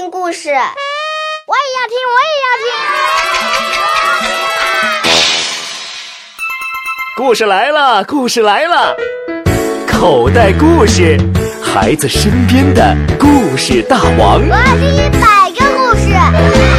听故事。我也要听我也要听。故事来了故事来了口袋故事孩子身边的故事大王我要听一百个故事。